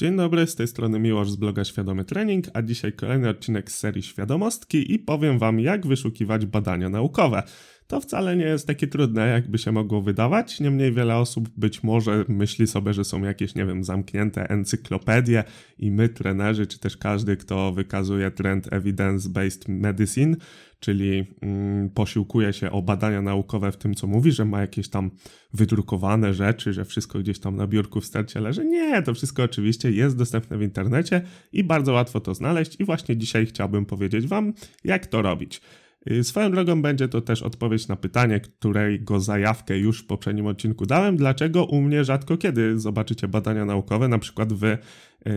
Dzień dobry, z tej strony Miłosz z bloga Świadomy Trening, a dzisiaj kolejny odcinek z serii Świadomostki i powiem Wam, jak wyszukiwać badania naukowe. To wcale nie jest takie trudne, jakby się mogło wydawać. Niemniej wiele osób być może myśli sobie, że są jakieś, nie wiem, zamknięte encyklopedie i my, trenerzy, czy też każdy, kto wykazuje trend evidence-based medicine, czyli mm, posiłkuje się o badania naukowe w tym, co mówi, że ma jakieś tam wydrukowane rzeczy, że wszystko gdzieś tam na biurku w stercie leży. Nie, to wszystko oczywiście jest dostępne w internecie i bardzo łatwo to znaleźć i właśnie dzisiaj chciałbym powiedzieć Wam, jak to robić. Y, swoją drogą będzie to też odpowiedź na pytanie, którego zajawkę już w poprzednim odcinku dałem. Dlaczego u mnie rzadko kiedy zobaczycie badania naukowe, na przykład w y,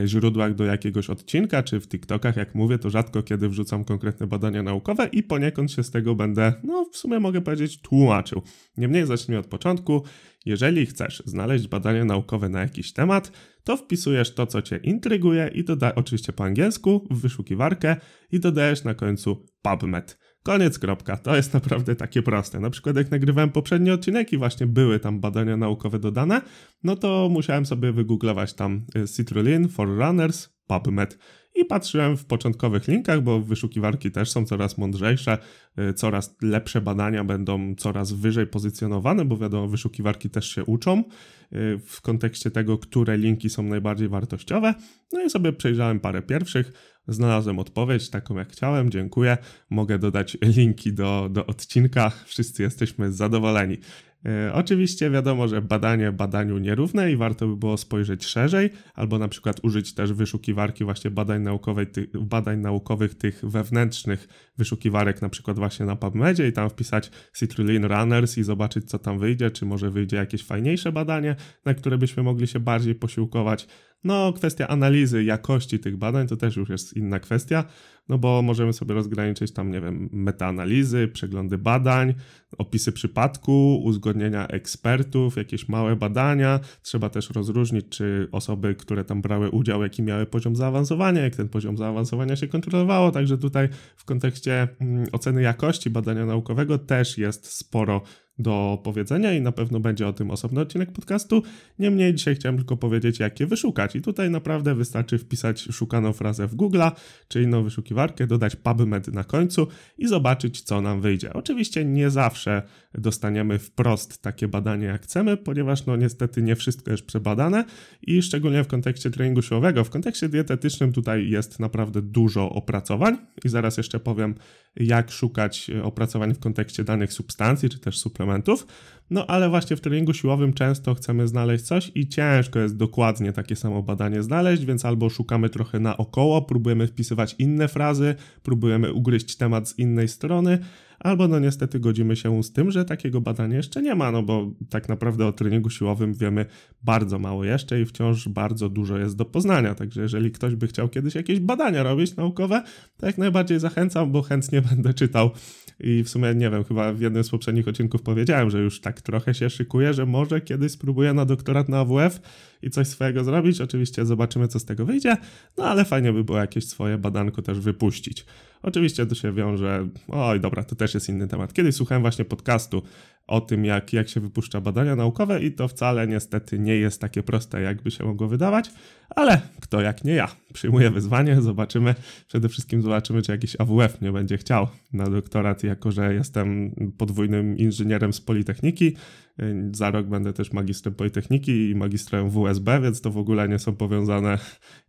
źródłach do jakiegoś odcinka, czy w TikTokach, jak mówię, to rzadko kiedy wrzucam konkretne badania naukowe i poniekąd się z tego będę, no w sumie mogę powiedzieć, tłumaczył. Niemniej zacznijmy od początku. Jeżeli chcesz znaleźć badania naukowe na jakiś temat, to wpisujesz to, co cię intryguje i dodaj oczywiście po angielsku w wyszukiwarkę i dodajesz na końcu PubMed. Koniec, kropka. To jest naprawdę takie proste. Na przykład jak nagrywałem poprzednie odcinki, właśnie były tam badania naukowe dodane, no to musiałem sobie wygooglować tam y, Citrulline for Runners, PubMed i patrzyłem w początkowych linkach, bo wyszukiwarki też są coraz mądrzejsze, y, coraz lepsze badania będą coraz wyżej pozycjonowane, bo wiadomo, wyszukiwarki też się uczą y, w kontekście tego, które linki są najbardziej wartościowe. No i sobie przejrzałem parę pierwszych, znalazłem odpowiedź taką jak chciałem, dziękuję. Mogę dodać linki do, do odcinka, wszyscy jesteśmy zadowoleni. E, oczywiście wiadomo, że badanie badaniu nierówne i warto by było spojrzeć szerzej, albo na przykład użyć też wyszukiwarki właśnie badań, naukowej, badań naukowych tych wewnętrznych wyszukiwarek, na przykład właśnie na PubMedzie i tam wpisać Citrulline Runners i zobaczyć co tam wyjdzie, czy może wyjdzie jakieś fajniejsze badanie, na które byśmy mogli się bardziej posiłkować. No, kwestia analizy jakości tych badań to też już jest inna kwestia, no bo możemy sobie rozgraniczyć tam, nie wiem, metaanalizy, przeglądy badań, opisy przypadku, uzgodnienia ekspertów, jakieś małe badania. Trzeba też rozróżnić, czy osoby, które tam brały udział, jaki miały poziom zaawansowania, jak ten poziom zaawansowania się kontrolowało. Także tutaj w kontekście mm, oceny jakości badania naukowego też jest sporo do powiedzenia i na pewno będzie o tym osobny odcinek podcastu. Niemniej dzisiaj chciałem tylko powiedzieć, jak je wyszukać. I tutaj naprawdę wystarczy wpisać szukaną frazę w Google, czy inną wyszukiwarkę, dodać PubMed na końcu i zobaczyć, co nam wyjdzie. Oczywiście nie zawsze dostaniemy wprost takie badanie, jak chcemy, ponieważ no niestety nie wszystko jest przebadane i szczególnie w kontekście treningu siłowego. W kontekście dietetycznym tutaj jest naprawdę dużo opracowań i zaraz jeszcze powiem, jak szukać opracowań w kontekście danych substancji, czy też suplementów suplementów. No ale właśnie w treningu siłowym często chcemy znaleźć coś i ciężko jest dokładnie takie samo badanie znaleźć, więc albo szukamy trochę naokoło, próbujemy wpisywać inne frazy, próbujemy ugryźć temat z innej strony, albo no niestety godzimy się z tym, że takiego badania jeszcze nie ma, no bo tak naprawdę o treningu siłowym wiemy bardzo mało jeszcze i wciąż bardzo dużo jest do poznania, także jeżeli ktoś by chciał kiedyś jakieś badania robić naukowe, to jak najbardziej zachęcam, bo chętnie będę czytał. I w sumie nie wiem, chyba w jednym z poprzednich odcinków powiedziałem, że już tak trochę się szykuję, że może kiedyś spróbuję na doktorat na AWF i coś swojego zrobić. Oczywiście zobaczymy, co z tego wyjdzie, no ale fajnie by było jakieś swoje badanko też wypuścić. Oczywiście to się wiąże, oj dobra, to też jest inny temat. Kiedyś słuchałem właśnie podcastu o tym, jak, jak się wypuszcza badania naukowe i to wcale niestety nie jest takie proste, jakby się mogło wydawać, ale kto jak nie ja. Przyjmuję wyzwanie, zobaczymy. Przede wszystkim zobaczymy, czy jakiś AWF nie będzie chciał na doktorat, jako że jestem podwójnym inżynierem z Politechniki. Za rok będę też magistrem Politechniki i magistrem WSB, więc to w ogóle nie są powiązane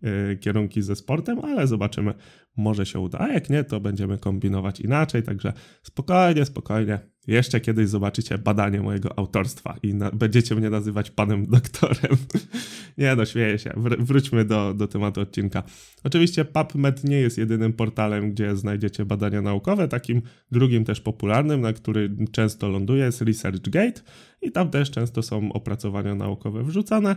e, kierunki ze sportem, ale zobaczymy, może się uda. A jak nie, to będziemy kombinować inaczej, także spokojnie, spokojnie jeszcze kiedyś zobaczycie badanie mojego autorstwa i na, będziecie mnie nazywać panem doktorem. nie no, śmieję się. Wr wróćmy do, do tematu odcinka. Oczywiście PubMed nie jest jedynym portalem, gdzie znajdziecie badania naukowe. Takim drugim też popularnym, na który często ląduje jest ResearchGate i tam też często są opracowania naukowe wrzucane.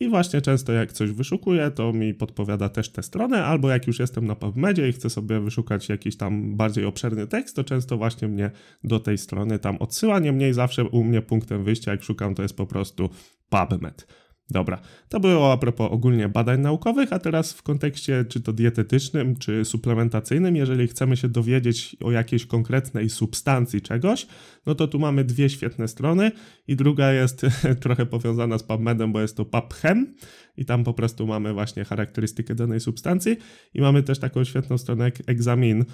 I właśnie często jak coś wyszukuję, to mi podpowiada też tę stronę, albo jak już jestem na PubMedzie i chcę sobie wyszukać jakiś tam bardziej obszerny tekst, to często właśnie mnie do tej strony tam odsyła. Niemniej zawsze u mnie punktem wyjścia, jak szukam, to jest po prostu PubMed. Dobra, to było a propos ogólnie badań naukowych, a teraz w kontekście czy to dietetycznym, czy suplementacyjnym, jeżeli chcemy się dowiedzieć o jakiejś konkretnej substancji czegoś, no to tu mamy dwie świetne strony i druga jest trochę powiązana z PubMedem, bo jest to PubChem i tam po prostu mamy właśnie charakterystykę danej substancji i mamy też taką świetną stronę jak Examin, y,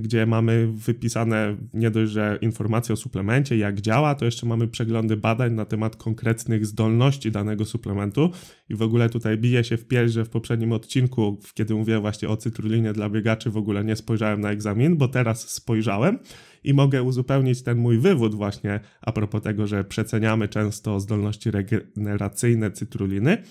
gdzie mamy wypisane nie dość, że informacje o suplemencie, jak działa, to jeszcze mamy przeglądy badań na temat konkretnych zdolności danego suplementu. I w ogóle tutaj bije się w pierś, że w poprzednim odcinku, kiedy mówiłem właśnie o cytrulinie dla biegaczy, w ogóle nie spojrzałem na egzamin, bo teraz spojrzałem i mogę uzupełnić ten mój wywód właśnie a propos tego, że przeceniamy często zdolności regeneracyjne cytruliny,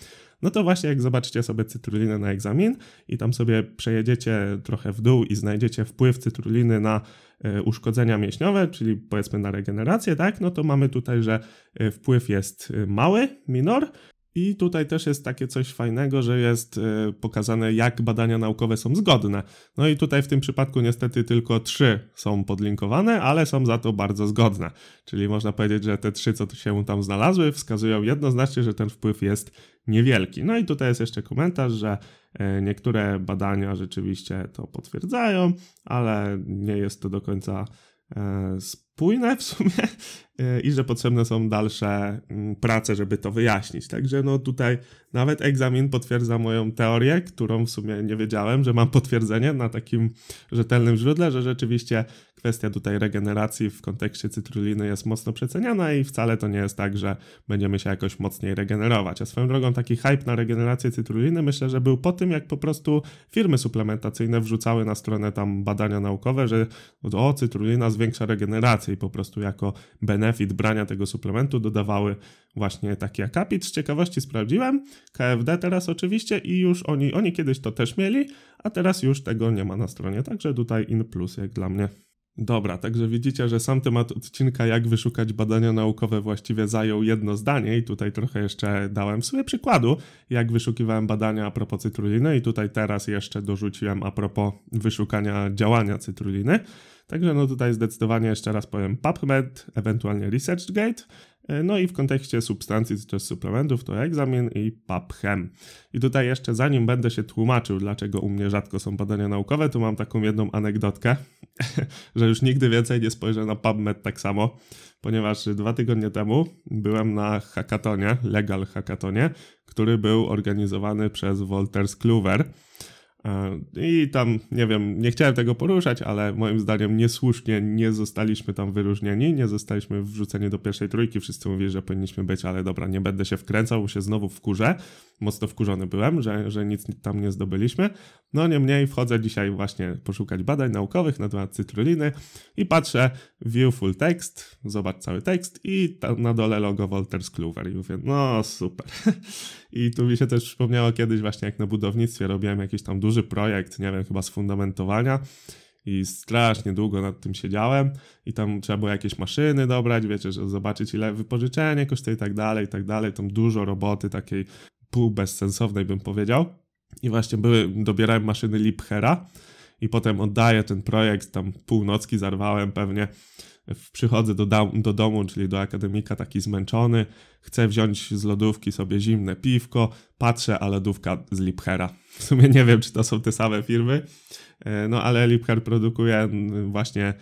no to właśnie jak zobaczycie sobie cytrulinę na egzamin i tam sobie przejedziecie trochę w dół i znajdziecie wpływ cytruliny na e, uszkodzenia mięśniowe, czyli powiedzmy na regenerację, tak, no to mamy tutaj, że e, wpływ jest e, mały, minor, i tutaj też jest takie coś fajnego, że jest pokazane, jak badania naukowe są zgodne. No i tutaj w tym przypadku niestety tylko trzy są podlinkowane, ale są za to bardzo zgodne. Czyli można powiedzieć, że te trzy, co się tam znalazły, wskazują jednoznacznie, że ten wpływ jest niewielki. No i tutaj jest jeszcze komentarz, że e, niektóre badania rzeczywiście to potwierdzają, ale nie jest to do końca e, spójne w sumie e, i że potrzebne są dalsze mm, prace, żeby to wyjaśnić. Także no tutaj nawet egzamin potwierdza moją teorię, którą w sumie nie wiedziałem, że mam potwierdzenie na takim rzetelnym źródle, że rzeczywiście kwestia tutaj regeneracji w kontekście cytruliny jest mocno przeceniana i wcale to nie jest tak, że będziemy się jakoś mocniej regenerować. A swoją drogą taki hype na regenerację cytruliny myślę, że był po tym, jak po prostu firmy suplementacyjne wrzucały na stronę tam badania naukowe, że o, cytrulina zwiększa regenerację i po prostu jako benefit brania tego suplementu dodawały właśnie taki akapit. Z ciekawości sprawdziłem, KFD teraz oczywiście i już oni, oni kiedyś to też mieli, a teraz już tego nie ma na stronie, także tutaj in plus jak dla mnie. Dobra, także widzicie, że sam temat odcinka, jak wyszukać badania naukowe, właściwie zajął jedno zdanie, i tutaj trochę jeszcze dałem w sobie przykładu, jak wyszukiwałem badania a propos cytruliny, i tutaj teraz jeszcze dorzuciłem a propos wyszukania działania cytruliny. Także no tutaj zdecydowanie jeszcze raz powiem PubMed, ewentualnie ResearchGate, e, no i w kontekście substancji czy suplementów to egzamin i PubChem. I tutaj jeszcze zanim będę się tłumaczył, dlaczego u mnie rzadko są badania naukowe, to mam taką jedną anegdotkę, że już nigdy więcej nie spojrzę na PubMed tak samo, ponieważ dwa tygodnie temu byłem na hackatonie, legal hackatonie, który był organizowany przez Wolters Kluwer. E, I tam, nie wiem, nie chciałem tego poruszać, ale moim zdaniem niesłusznie nie zostaliśmy tam wyróżnieni, nie zostaliśmy wrzuceni do pierwszej trójki. Wszyscy mówili, że powinniśmy być, ale dobra, nie będę się wkręcał, bo się znowu wkurzę. Mocno wkurzony byłem, że, że nic tam nie zdobyliśmy. No niemniej wchodzę dzisiaj właśnie poszukać badań naukowych na temat cytruliny i patrzę view full text, zobacz cały tekst i na dole logo Wolters Kluwer i mówię, no super. I tu mi się też przypomniało kiedyś właśnie jak na budownictwie robiłem jakiś tam duży projekt, nie wiem, chyba z fundamentowania i strasznie długo nad tym siedziałem i tam trzeba było jakieś maszyny dobrać, wiecie, żeby zobaczyć ile wypożyczenie kosztuje i tak dalej, i tak dalej, tam dużo roboty takiej pół bezsensownej bym powiedział i właśnie były, dobierałem maszyny Liebherra i potem oddaję ten projekt, tam północki zarwałem pewnie, przychodzę do, do domu, czyli do akademika taki zmęczony, chcę wziąć z lodówki sobie zimne piwko, patrzę, a lodówka z Liebherra. W sumie nie wiem, czy to są te same firmy, e, no ale Liebherr produkuje właśnie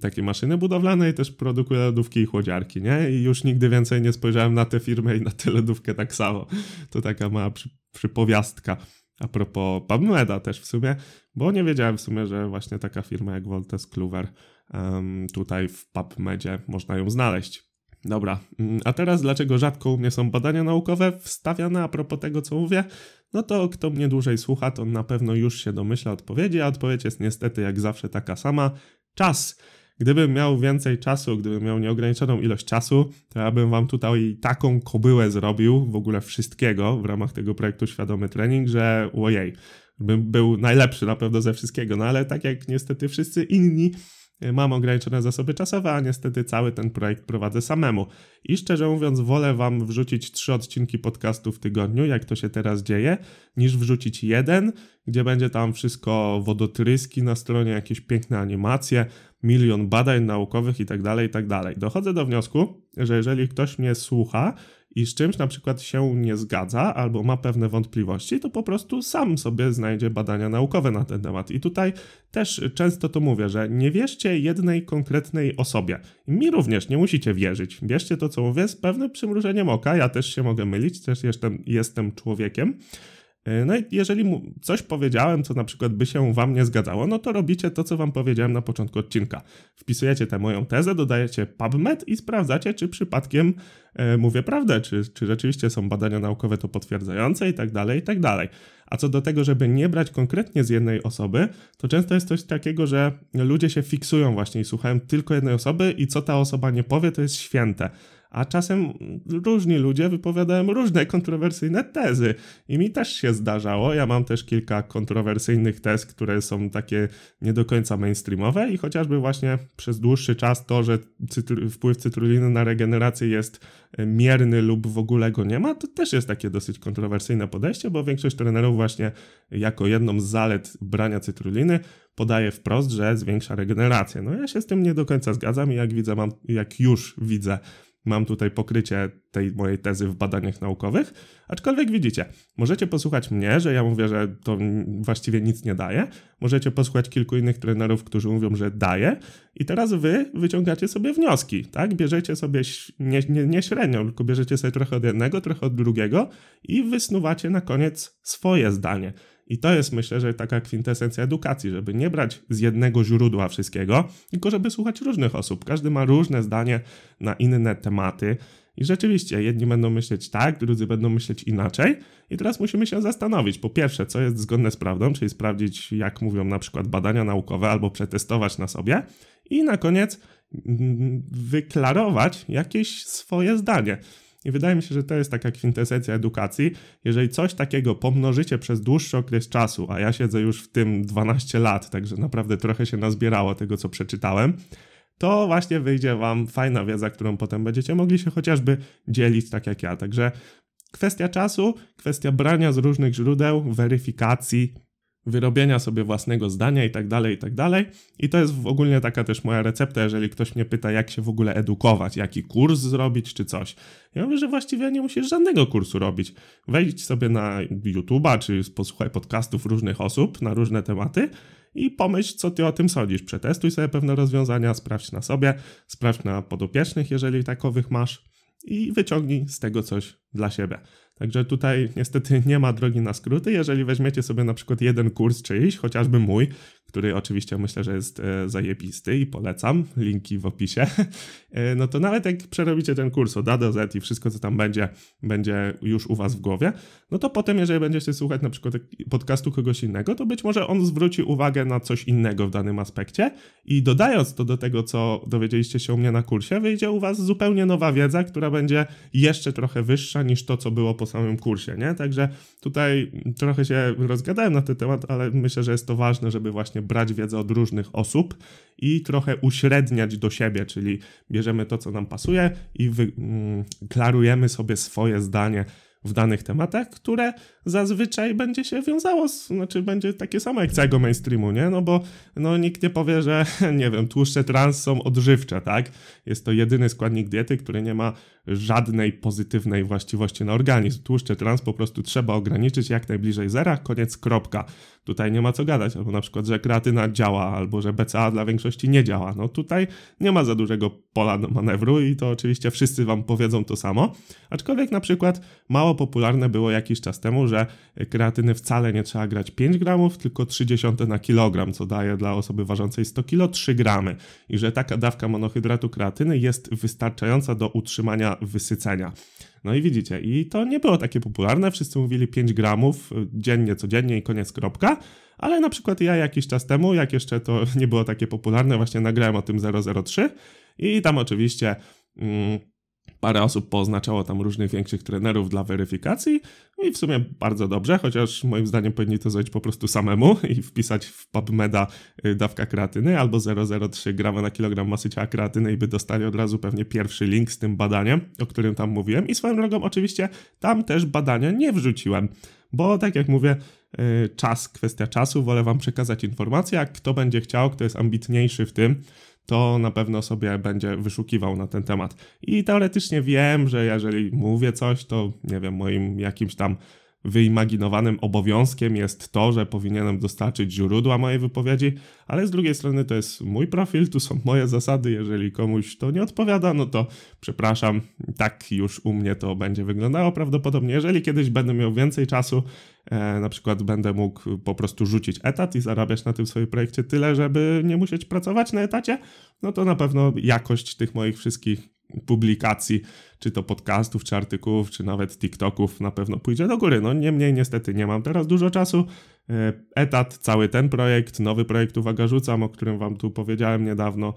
takie maszyny budowlane i też produkuje lodówki i chłodziarki, nie? I już nigdy więcej nie spojrzałem na tę firmę i na tę lodówkę tak samo. To taka mała przy, przypowiastka. A propos PubMeda też w sumie, bo nie wiedziałem w sumie, że właśnie taka firma jak Voltes Kluwer um, tutaj w PubMedzie można ją znaleźć. Dobra, mm, a teraz dlaczego rzadko u mnie są badania naukowe wstawiane a propos tego, co mówię? No to kto mnie dłużej słucha, to na pewno już się domyśla odpowiedzi, a odpowiedź jest niestety jak zawsze taka sama. Czas. Gdybym miał więcej czasu, gdybym miał nieograniczoną ilość czasu, to ja bym wam tutaj taką kobyłę zrobił, w ogóle wszystkiego w ramach tego projektu Świadomy Trening, że ojej, bym był najlepszy na pewno ze wszystkiego, no ale tak jak niestety wszyscy inni, mam ograniczone zasoby czasowe, a niestety cały ten projekt prowadzę samemu. I szczerze mówiąc, wolę Wam wrzucić trzy odcinki podcastu w tygodniu, jak to się teraz dzieje, niż wrzucić jeden, gdzie będzie tam wszystko wodotryski na stronie, jakieś piękne animacje, milion badań naukowych itd., tak itd. Tak Dochodzę do wniosku, że jeżeli ktoś mnie słucha i z czymś na przykład się nie zgadza albo ma pewne wątpliwości, to po prostu sam sobie znajdzie badania naukowe na ten temat. I tutaj też często to mówię, że nie wierzcie jednej konkretnej osobie. Mi również nie musicie wierzyć. Wierzcie to, co mówię, z pewnym przymrużeniem oka. Ja też się mogę mylić, też jestem, jestem człowiekiem. E, no i jeżeli coś powiedziałem, co na przykład by się wam nie zgadzało, no to robicie to, co wam powiedziałem na początku odcinka. Wpisujecie tę moją tezę, dodajecie PubMed i sprawdzacie, czy przypadkiem e, mówię prawdę, czy, czy rzeczywiście są badania naukowe to potwierdzające i tak dalej, i tak dalej. A co do tego, żeby nie brać konkretnie z jednej osoby, to często jest coś takiego, że ludzie się fiksują właśnie i słuchają tylko jednej osoby i co ta osoba nie powie, to jest święte a czasem różni ludzie wypowiadają różne kontrowersyjne tezy. I mi też się zdarzało. Ja mam też kilka kontrowersyjnych tez, które są takie nie do końca mainstreamowe i chociażby właśnie przez dłuższy czas to, że wpływ cytruliny na regenerację jest e, mierny lub w ogóle go nie ma, to też jest takie dosyć kontrowersyjne podejście, bo większość trenerów właśnie jako jedną z zalet brania cytruliny podaje wprost, że zwiększa regenerację. No ja się z tym nie do końca zgadzam i jak widzę, mam, jak już widzę mam tutaj pokrycie tej mojej tezy w badaniach naukowych, aczkolwiek widzicie, możecie posłuchać mnie, że ja mówię, że to właściwie nic nie daje, możecie posłuchać kilku innych trenerów, którzy mówią, że daje i teraz wy wyciągacie sobie wnioski, tak? Bierzecie sobie nie, nie, nie tylko bierzecie sobie trochę od jednego, trochę od drugiego i wysnuwacie na koniec swoje zdanie. I to jest myślę, że taka kwintesencja edukacji, żeby nie brać z jednego źródła wszystkiego, tylko żeby słuchać różnych osób. Każdy ma różne zdanie na inne tematy. I rzeczywiście, jedni będą myśleć tak, drudzy będą myśleć inaczej. I teraz musimy się zastanowić, po pierwsze, co jest zgodne z prawdą, czyli sprawdzić, jak mówią na przykład badania naukowe, albo przetestować na sobie. I na koniec mm, wyklarować jakieś swoje zdanie. I wydaje mi się, że to jest taka kwintesencja edukacji. Jeżeli coś takiego pomnożycie przez dłuższy okres czasu, a ja siedzę już w tym 12 lat, także naprawdę trochę się nazbierało tego, co przeczytałem, to właśnie wyjdzie Wam fajna wiedza, którą potem będziecie mogli się chociażby dzielić, tak jak ja. Także kwestia czasu, kwestia brania z różnych źródeł, weryfikacji, wyrobienia sobie własnego zdania i tak dalej, i tak dalej. I to jest ogólnie taka też moja recepta, jeżeli ktoś mnie pyta, jak się w ogóle edukować, jaki kurs zrobić, czy coś. Ja mówię, że właściwie nie musisz żadnego kursu robić. Wejdź sobie na YouTube'a, czy posłuchaj podcastów różnych osób na różne tematy i pomyśl, co ty o tym sądzisz. Przetestuj sobie pewne rozwiązania, sprawdź na sobie, sprawdź na podopiecznych, jeżeli takowych masz i wyciągnij z tego coś dla siebie. Także tutaj niestety nie ma drogi na skróty. Jeżeli weźmiecie sobie na przykład jeden kurs czyjś, chociażby mój, który oczywiście myślę, że jest e, zajebisty i polecam, linki w opisie, e, no to nawet jak przerobicie ten kurs od A do Z i wszystko, co tam będzie, będzie już u was w głowie, no to potem, jeżeli będziecie słuchać na przykład podcastu kogoś innego, to być może on zwróci uwagę na coś innego w danym aspekcie i dodając to do tego, co dowiedzieliście się u mnie na kursie, wyjdzie u was zupełnie nowa wiedza, która będzie jeszcze trochę wyższa niż to, co było po samym kursie, nie? Także tutaj trochę się rozgadałem na ten temat, ale myślę, że jest to ważne, żeby właśnie brać wiedzę od różnych osób i trochę uśredniać do siebie, czyli bierzemy to, co nam pasuje i wy, mm, klarujemy sobie swoje zdanie w danych tematach, które zazwyczaj będzie się wiązało, z, znaczy będzie takie samo jak całego mainstreamu, nie? No bo no, nikt nie powie, że nie wiem, tłuszcze trans są odżywcze, tak? Jest to jedyny składnik diety, który nie ma żadnej pozytywnej właściwości na organizm. Tłuszcze trans po prostu trzeba ograniczyć jak najbliżej zera, koniec, kropka. Tutaj nie ma co gadać, albo na przykład, że kreatyna działa, albo że BCA dla większości nie działa. No tutaj nie ma za dużego pola do manewru i to oczywiście wszyscy wam powiedzą to samo. Aczkolwiek na przykład mało popularne było jakiś czas temu, że kreatyny wcale nie trzeba grać 5 gramów, tylko 30 na kilogram, co daje dla osoby ważącej 100 kg 3 gramy. I że taka dawka monohydratu kreatyny jest wystarczająca do utrzymania wysycenia. No i widzicie, i to nie było takie popularne, wszyscy mówili 5 gramów y, dziennie, codziennie i koniec kropka, ale na przykład ja jakiś czas temu, jak jeszcze to nie było takie popularne, właśnie nagrałem o tym 003 i tam oczywiście... Mm, Parę osób poznaczało tam różnych większych trenerów dla weryfikacji i w sumie bardzo dobrze, chociaż moim zdaniem powinni to zrobić po prostu samemu i wpisać w PubMeda y, dawka kreatyny albo 0,03 grama na kilogram masy ciała kreatyny i by dostali od razu pewnie pierwszy link z tym badaniem, o którym tam mówiłem. I swoją drogą oczywiście tam też badania nie wrzuciłem, bo tak jak mówię, y, czas, kwestia czasu, wolę wam przekazać informację, a kto będzie chciał, kto jest ambitniejszy w tym, to na pewno sobie będzie wyszukiwał na ten temat. I teoretycznie wiem, że jeżeli mówię coś, to nie wiem, moim jakimś tam wyimaginowanym obowiązkiem jest to, że powinienem dostarczyć źródła mojej wypowiedzi, ale z drugiej strony to jest mój profil, tu są moje zasady, jeżeli komuś to nie odpowiada, no to przepraszam, tak już u mnie to będzie wyglądało prawdopodobnie. Jeżeli kiedyś będę miał więcej czasu, e, na przykład będę mógł po prostu rzucić etat i zarabiać na tym swoim projekcie tyle, żeby nie musieć pracować na etacie, no to na pewno jakość tych moich wszystkich publikacji, czy to podcastów, czy artykułów, czy nawet TikToków na pewno pójdzie do góry. No niemniej niestety nie mam teraz dużo czasu. E, etat, cały ten projekt, nowy projekt Uwaga Rzucam, o którym wam tu powiedziałem niedawno,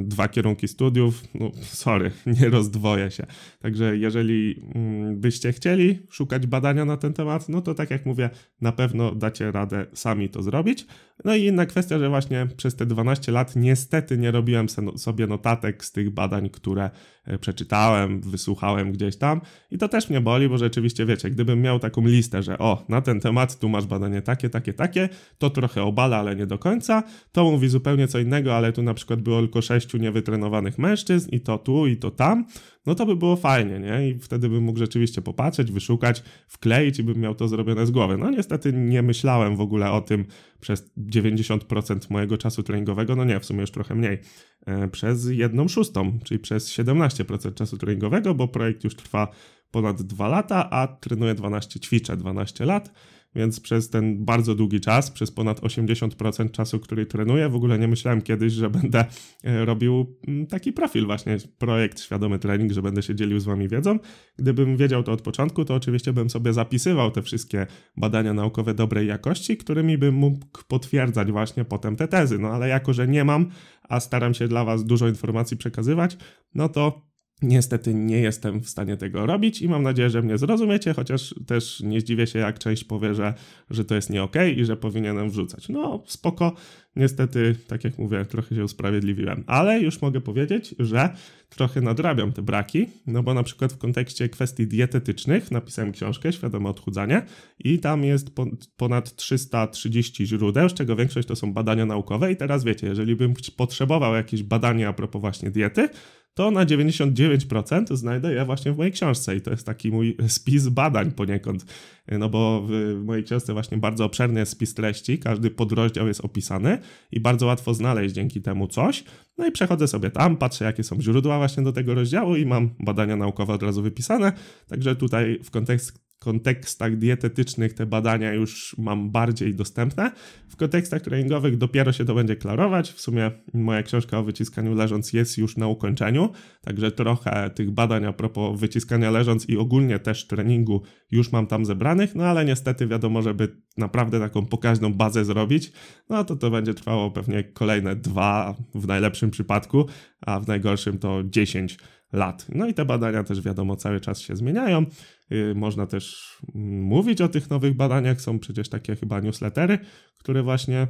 dwa kierunki studiów, no sorry, nie rozdwoję się. Także jeżeli mm, byście chcieli szukać badania na ten temat, no to tak jak mówię, na pewno dacie radę sami to zrobić. No i inna kwestia, że właśnie przez te 12 lat niestety nie robiłem sobie notatek z tych badań, które e, przeczytałem, wysłuchałem gdzieś tam i to też mnie boli, bo rzeczywiście wiecie, gdybym miał taką listę, że o, na ten temat tu masz badanie takie, takie, takie, to trochę obala, ale nie do końca, to mówi zupełnie co innego, ale tu na przykład było tylko sześciu niewytrenowanych mężczyzn i to tu i to tam, no to by było fajnie, nie? I wtedy bym mógł rzeczywiście popatrzeć, wyszukać, wkleić i bym miał to zrobione z głowy. No niestety nie myślałem w ogóle o tym przez 90% mojego czasu treningowego, no nie, w sumie już trochę mniej, e, przez jedną szóstą, czyli przez 17% czasu treningowego, bo projekt już trwa ponad 2 lata, a trenuję 12, ćwiczę 12 lat więc przez ten bardzo długi czas, przez ponad 80% czasu, który trenuję, w ogóle nie myślałem kiedyś, że będę e, robił mm, taki profil właśnie, projekt Świadomy Trening, że będę się dzielił z wami wiedzą. Gdybym wiedział to od początku, to oczywiście bym sobie zapisywał te wszystkie badania naukowe dobrej jakości, którymi bym mógł potwierdzać właśnie potem te tezy. No ale jako, że nie mam, a staram się dla was dużo informacji przekazywać, no to Niestety nie jestem w stanie tego robić i mam nadzieję, że mnie zrozumiecie, chociaż też nie zdziwię się, jak część powie, że, że to jest nie ok i że powinienem wrzucać. No, spoko. Niestety, tak jak mówię, trochę się usprawiedliwiłem, ale już mogę powiedzieć, że trochę nadrabiam te braki, no bo na przykład w kontekście kwestii dietetycznych napisałem książkę Świadome Odchudzanie i tam jest ponad 330 źródeł, z czego większość to są badania naukowe i teraz wiecie, jeżeli bym potrzebował jakieś badania a propos właśnie diety, to na 99% znajdę je właśnie w mojej książce i to jest taki mój spis badań poniekąd, no bo w mojej książce właśnie bardzo obszerny jest spis treści, każdy podrozdział jest opisany i bardzo łatwo znaleźć dzięki temu coś. No i przechodzę sobie tam, patrzę jakie są źródła właśnie do tego rozdziału i mam badania naukowe od razu wypisane, także tutaj w kontekście kontekstach dietetycznych te badania już mam bardziej dostępne. W kontekstach treningowych dopiero się to będzie klarować. W sumie moja książka o wyciskaniu leżąc jest już na ukończeniu, także trochę tych badań a propos wyciskania leżąc i ogólnie też treningu już mam tam zebranych, no ale niestety wiadomo, żeby naprawdę taką pokaźną bazę zrobić, no to to będzie trwało pewnie kolejne dwa w najlepszym przypadku, a w najgorszym to 10 lat. No i te badania też wiadomo cały czas się zmieniają. Yy, można też mówić o tych nowych badaniach. Są przecież takie chyba newslettery, które właśnie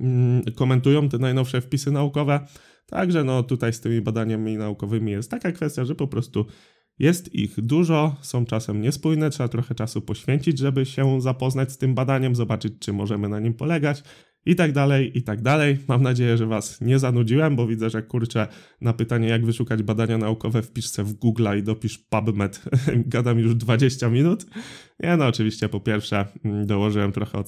mm, komentują te najnowsze wpisy naukowe. Także no tutaj z tymi badaniami naukowymi jest taka kwestia, że po prostu jest ich dużo, są czasem niespójne, trzeba trochę czasu poświęcić, żeby się zapoznać z tym badaniem, zobaczyć, czy możemy na nim polegać i tak dalej, i tak dalej. Mam nadzieję, że Was nie zanudziłem, bo widzę, że kurczę, na pytanie, jak wyszukać badania naukowe, wpisz w Google i dopisz PubMed. Gadam już 20 minut. Nie, no oczywiście, po pierwsze, mm, dołożyłem trochę o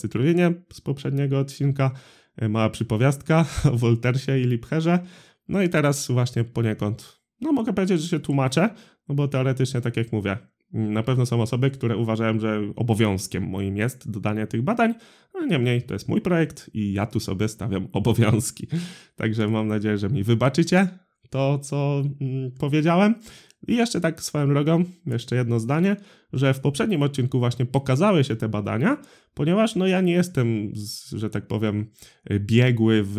z poprzedniego odcinka. E, mała przypowiastka o Woltersie i Lipherze. No i teraz właśnie poniekąd, no mogę powiedzieć, że się tłumaczę, no bo teoretycznie, tak jak mówię, na pewno są osoby, które uważają, że obowiązkiem moim jest dodanie tych badań, niemniej to jest mój projekt i ja tu sobie stawiam obowiązki. Także mam nadzieję, że mi wybaczycie to, co mm, powiedziałem. I jeszcze tak swoją drogą, jeszcze jedno zdanie, że w poprzednim odcinku właśnie pokazały się te badania, ponieważ no ja nie jestem, że tak powiem, biegły w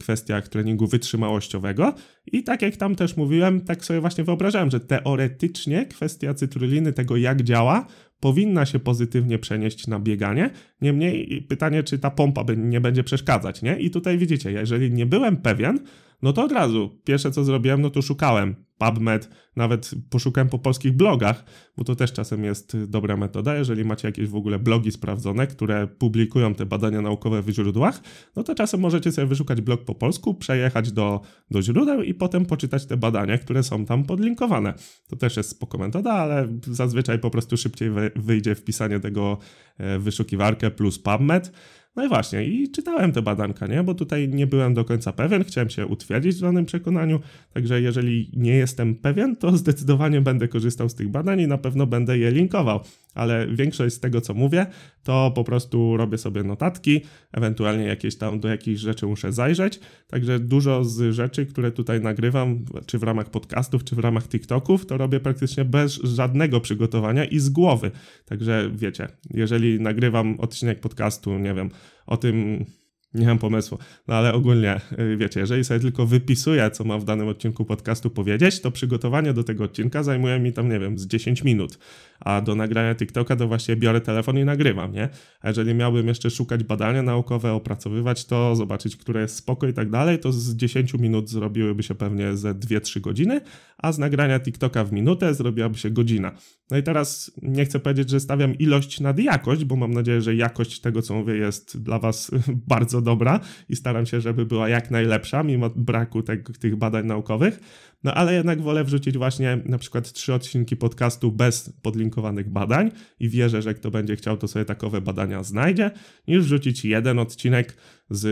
kwestiach treningu wytrzymałościowego i tak jak tam też mówiłem, tak sobie właśnie wyobrażałem, że teoretycznie kwestia cytruliny, tego jak działa, powinna się pozytywnie przenieść na bieganie. Niemniej pytanie, czy ta pompa nie będzie przeszkadzać, nie? I tutaj widzicie, jeżeli nie byłem pewien, no to od razu pierwsze co zrobiłem, no to szukałem PubMed, nawet poszukałem po polskich blogach, bo to też czasem jest dobra metoda. Jeżeli macie jakieś w ogóle blogi sprawdzone, które publikują te badania naukowe w źródłach, no to czasem możecie sobie wyszukać blog po polsku, przejechać do, do źródeł i potem poczytać te badania, które są tam podlinkowane. To też jest spoko metoda, ale zazwyczaj po prostu szybciej wyjdzie wpisanie tego e, wyszukiwarkę plus PubMed. No i właśnie, i czytałem te badanka, nie? Bo tutaj nie byłem do końca pewien, chciałem się utwierdzić w danym przekonaniu, także jeżeli nie jestem pewien, to zdecydowanie będę korzystał z tych badań i na pewno będę je linkował ale większość z tego, co mówię, to po prostu robię sobie notatki, ewentualnie jakieś tam do jakichś rzeczy muszę zajrzeć. Także dużo z rzeczy, które tutaj nagrywam, czy w ramach podcastów, czy w ramach TikToków, to robię praktycznie bez żadnego przygotowania i z głowy. Także wiecie, jeżeli nagrywam odcinek podcastu, nie wiem, o tym nie mam pomysłu. No ale ogólnie, y, wiecie, jeżeli sobie tylko wypisuję, co mam w danym odcinku podcastu powiedzieć, to przygotowanie do tego odcinka zajmuje mi tam, nie wiem, z 10 minut. A do nagrania TikToka to właśnie biorę telefon i nagrywam, nie? A jeżeli miałbym jeszcze szukać badania naukowe, opracowywać to, zobaczyć, które jest spoko i tak dalej, to z 10 minut zrobiłyby się pewnie ze 2-3 godziny, a z nagrania TikToka w minutę zrobiłaby się godzina. No i teraz nie chcę powiedzieć, że stawiam ilość nad jakość, bo mam nadzieję, że jakość tego, co mówię, jest dla Was bardzo dobra i staram się, żeby była jak najlepsza, mimo braku te, tych badań naukowych. No ale jednak wolę wrzucić właśnie na przykład trzy odcinki podcastu bez podlinkowanych badań i wierzę, że kto będzie chciał, to sobie takowe badania znajdzie, niż wrzucić jeden odcinek z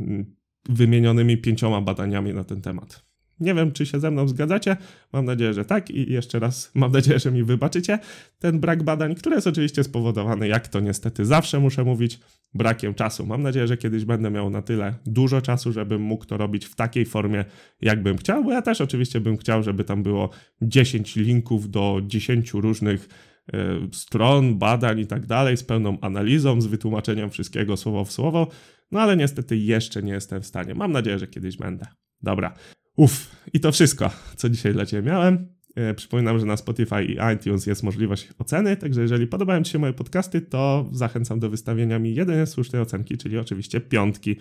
mm, wymienionymi pięcioma badaniami na ten temat. Nie wiem, czy się ze mną zgadzacie. Mam nadzieję, że tak. I jeszcze raz mam nadzieję, że mi wybaczycie ten brak badań, który jest oczywiście spowodowany, jak to niestety zawsze muszę mówić, brakiem czasu. Mam nadzieję, że kiedyś będę miał na tyle dużo czasu, żebym mógł to robić w takiej formie, jakbym chciał, bo ja też oczywiście bym chciał, żeby tam było 10 linków do 10 różnych y, stron, badań i tak dalej, z pełną analizą, z wytłumaczeniem wszystkiego słowo w słowo, no ale niestety jeszcze nie jestem w stanie. Mam nadzieję, że kiedyś będę. Dobra. Uff, i to wszystko, co dzisiaj dla Ciebie miałem. E, przypominam, że na Spotify i iTunes jest możliwość oceny, także jeżeli podobają Ci się moje podcasty, to zachęcam do wystawienia mi jedynej słusznej ocenki, czyli oczywiście piątki.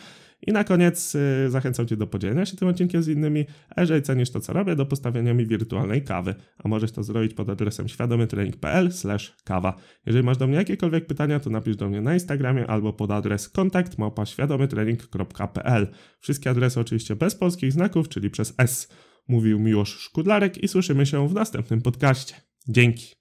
I na koniec y, zachęcam Cię do podzielenia się tym odcinkiem z innymi, a jeżeli cenisz to, co robię, do postawienia mi wirtualnej kawy, a możesz to zrobić pod adresem świadomytrening.pl kawa. Jeżeli masz do mnie jakiekolwiek pytania, to napisz do mnie na Instagramie albo pod adres kontakt świadomytrening.pl. Wszystkie adresy oczywiście bez polskich znaków, czyli przez S. Mówił Miłosz Szkudlarek i słyszymy się w następnym podcaście. Dzięki.